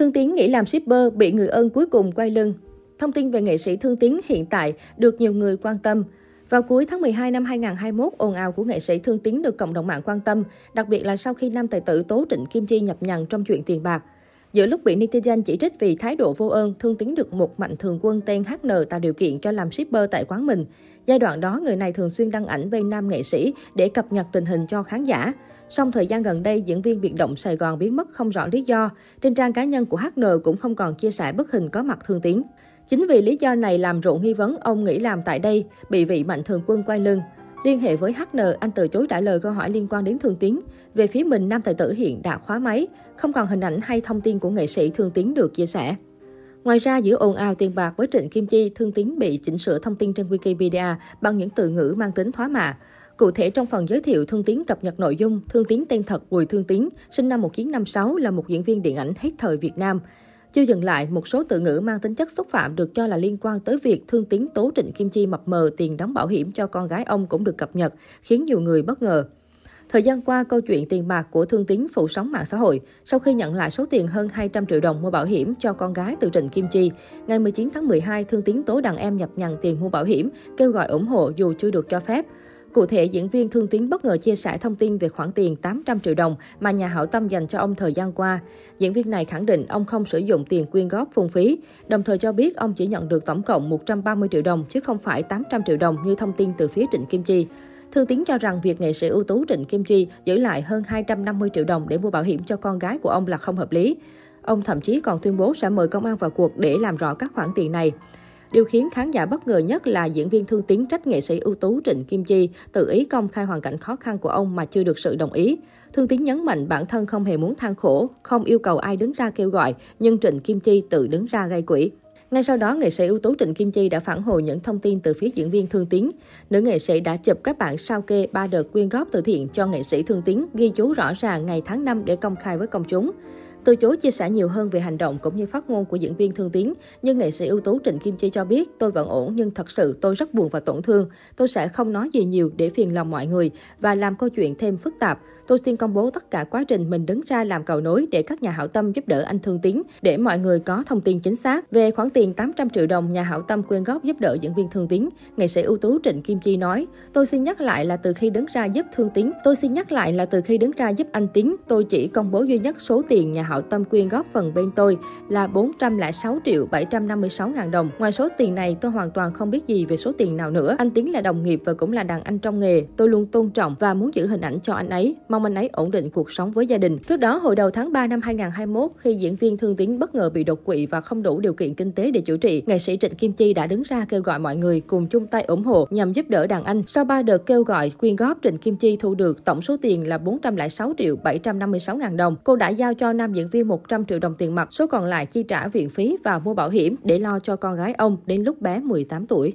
Thương Tiến nghỉ làm shipper bị người ơn cuối cùng quay lưng. Thông tin về nghệ sĩ Thương Tiến hiện tại được nhiều người quan tâm. Vào cuối tháng 12 năm 2021, ồn ào của nghệ sĩ Thương Tiến được cộng đồng mạng quan tâm, đặc biệt là sau khi nam tài tử tố Trịnh Kim Chi nhập nhằng trong chuyện tiền bạc. Giữa lúc bị netizen chỉ trích vì thái độ vô ơn, Thương Tín được một mạnh thường quân tên HN tạo điều kiện cho làm shipper tại quán mình. Giai đoạn đó, người này thường xuyên đăng ảnh bên nam nghệ sĩ để cập nhật tình hình cho khán giả. Song thời gian gần đây, diễn viên biệt động Sài Gòn biến mất không rõ lý do. Trên trang cá nhân của HN cũng không còn chia sẻ bức hình có mặt Thương Tiến. Chính vì lý do này làm rộ nghi vấn ông nghỉ làm tại đây, bị vị mạnh thường quân quay lưng. Liên hệ với HN, anh từ chối trả lời câu hỏi liên quan đến Thương Tiến. Về phía mình, nam tài tử hiện đã khóa máy, không còn hình ảnh hay thông tin của nghệ sĩ Thương Tiến được chia sẻ. Ngoài ra, giữa ồn ào tiền bạc với Trịnh Kim Chi, Thương Tiến bị chỉnh sửa thông tin trên Wikipedia bằng những từ ngữ mang tính thoá mạ. Cụ thể trong phần giới thiệu Thương Tiến cập nhật nội dung, Thương Tiến tên thật Bùi Thương Tiến, sinh năm 1956 là một diễn viên điện ảnh hết thời Việt Nam. Chưa dừng lại, một số từ ngữ mang tính chất xúc phạm được cho là liên quan tới việc Thương tín tố Trịnh Kim Chi mập mờ tiền đóng bảo hiểm cho con gái ông cũng được cập nhật, khiến nhiều người bất ngờ. Thời gian qua, câu chuyện tiền bạc của Thương tín phụ sóng mạng xã hội sau khi nhận lại số tiền hơn 200 triệu đồng mua bảo hiểm cho con gái từ Trịnh Kim Chi. Ngày 19 tháng 12, Thương tín tố đàn em nhập nhằng tiền mua bảo hiểm, kêu gọi ủng hộ dù chưa được cho phép. Cụ thể, diễn viên Thương Tín bất ngờ chia sẻ thông tin về khoản tiền 800 triệu đồng mà nhà hảo tâm dành cho ông thời gian qua. Diễn viên này khẳng định ông không sử dụng tiền quyên góp phung phí, đồng thời cho biết ông chỉ nhận được tổng cộng 130 triệu đồng chứ không phải 800 triệu đồng như thông tin từ phía Trịnh Kim Chi. Thương Tiến cho rằng việc nghệ sĩ ưu tú Trịnh Kim Chi giữ lại hơn 250 triệu đồng để mua bảo hiểm cho con gái của ông là không hợp lý. Ông thậm chí còn tuyên bố sẽ mời công an vào cuộc để làm rõ các khoản tiền này. Điều khiến khán giả bất ngờ nhất là diễn viên Thương Tiến trách nghệ sĩ ưu tú Trịnh Kim Chi tự ý công khai hoàn cảnh khó khăn của ông mà chưa được sự đồng ý. Thương Tiến nhấn mạnh bản thân không hề muốn than khổ, không yêu cầu ai đứng ra kêu gọi, nhưng Trịnh Kim Chi tự đứng ra gây quỹ. Ngay sau đó, nghệ sĩ ưu tú Trịnh Kim Chi đã phản hồi những thông tin từ phía diễn viên Thương Tiến. Nữ nghệ sĩ đã chụp các bản sao kê ba đợt quyên góp từ thiện cho nghệ sĩ Thương Tiến, ghi chú rõ ràng ngày tháng năm để công khai với công chúng. Từ chối chia sẻ nhiều hơn về hành động cũng như phát ngôn của diễn viên Thương Tiến, nhưng nghệ sĩ ưu tú Trịnh Kim Chi cho biết tôi vẫn ổn nhưng thật sự tôi rất buồn và tổn thương. Tôi sẽ không nói gì nhiều để phiền lòng mọi người và làm câu chuyện thêm phức tạp. Tôi xin công bố tất cả quá trình mình đứng ra làm cầu nối để các nhà hảo tâm giúp đỡ anh Thương Tiến để mọi người có thông tin chính xác. Về khoản tiền 800 triệu đồng nhà hảo tâm quyên góp giúp đỡ diễn viên Thương Tiến, nghệ sĩ ưu tú Trịnh Kim Chi nói, tôi xin nhắc lại là từ khi đứng ra giúp Thương Tiến, tôi xin nhắc lại là từ khi đứng ra giúp anh Tiến, tôi chỉ công bố duy nhất số tiền nhà hảo tâm quyên góp phần bên tôi là 406 triệu 756 ngàn đồng. Ngoài số tiền này, tôi hoàn toàn không biết gì về số tiền nào nữa. Anh Tiến là đồng nghiệp và cũng là đàn anh trong nghề. Tôi luôn tôn trọng và muốn giữ hình ảnh cho anh ấy. Mong anh ấy ổn định cuộc sống với gia đình. Trước đó, hồi đầu tháng 3 năm 2021, khi diễn viên Thương Tiến bất ngờ bị đột quỵ và không đủ điều kiện kinh tế để chữa trị, nghệ sĩ Trịnh Kim Chi đã đứng ra kêu gọi mọi người cùng chung tay ủng hộ nhằm giúp đỡ đàn anh. Sau 3 đợt kêu gọi quyên góp, Trịnh Kim Chi thu được tổng số tiền là 406 triệu 756 ngàn đồng. Cô đã giao cho nam diễn diễn viên 100 triệu đồng tiền mặt, số còn lại chi trả viện phí và mua bảo hiểm để lo cho con gái ông đến lúc bé 18 tuổi.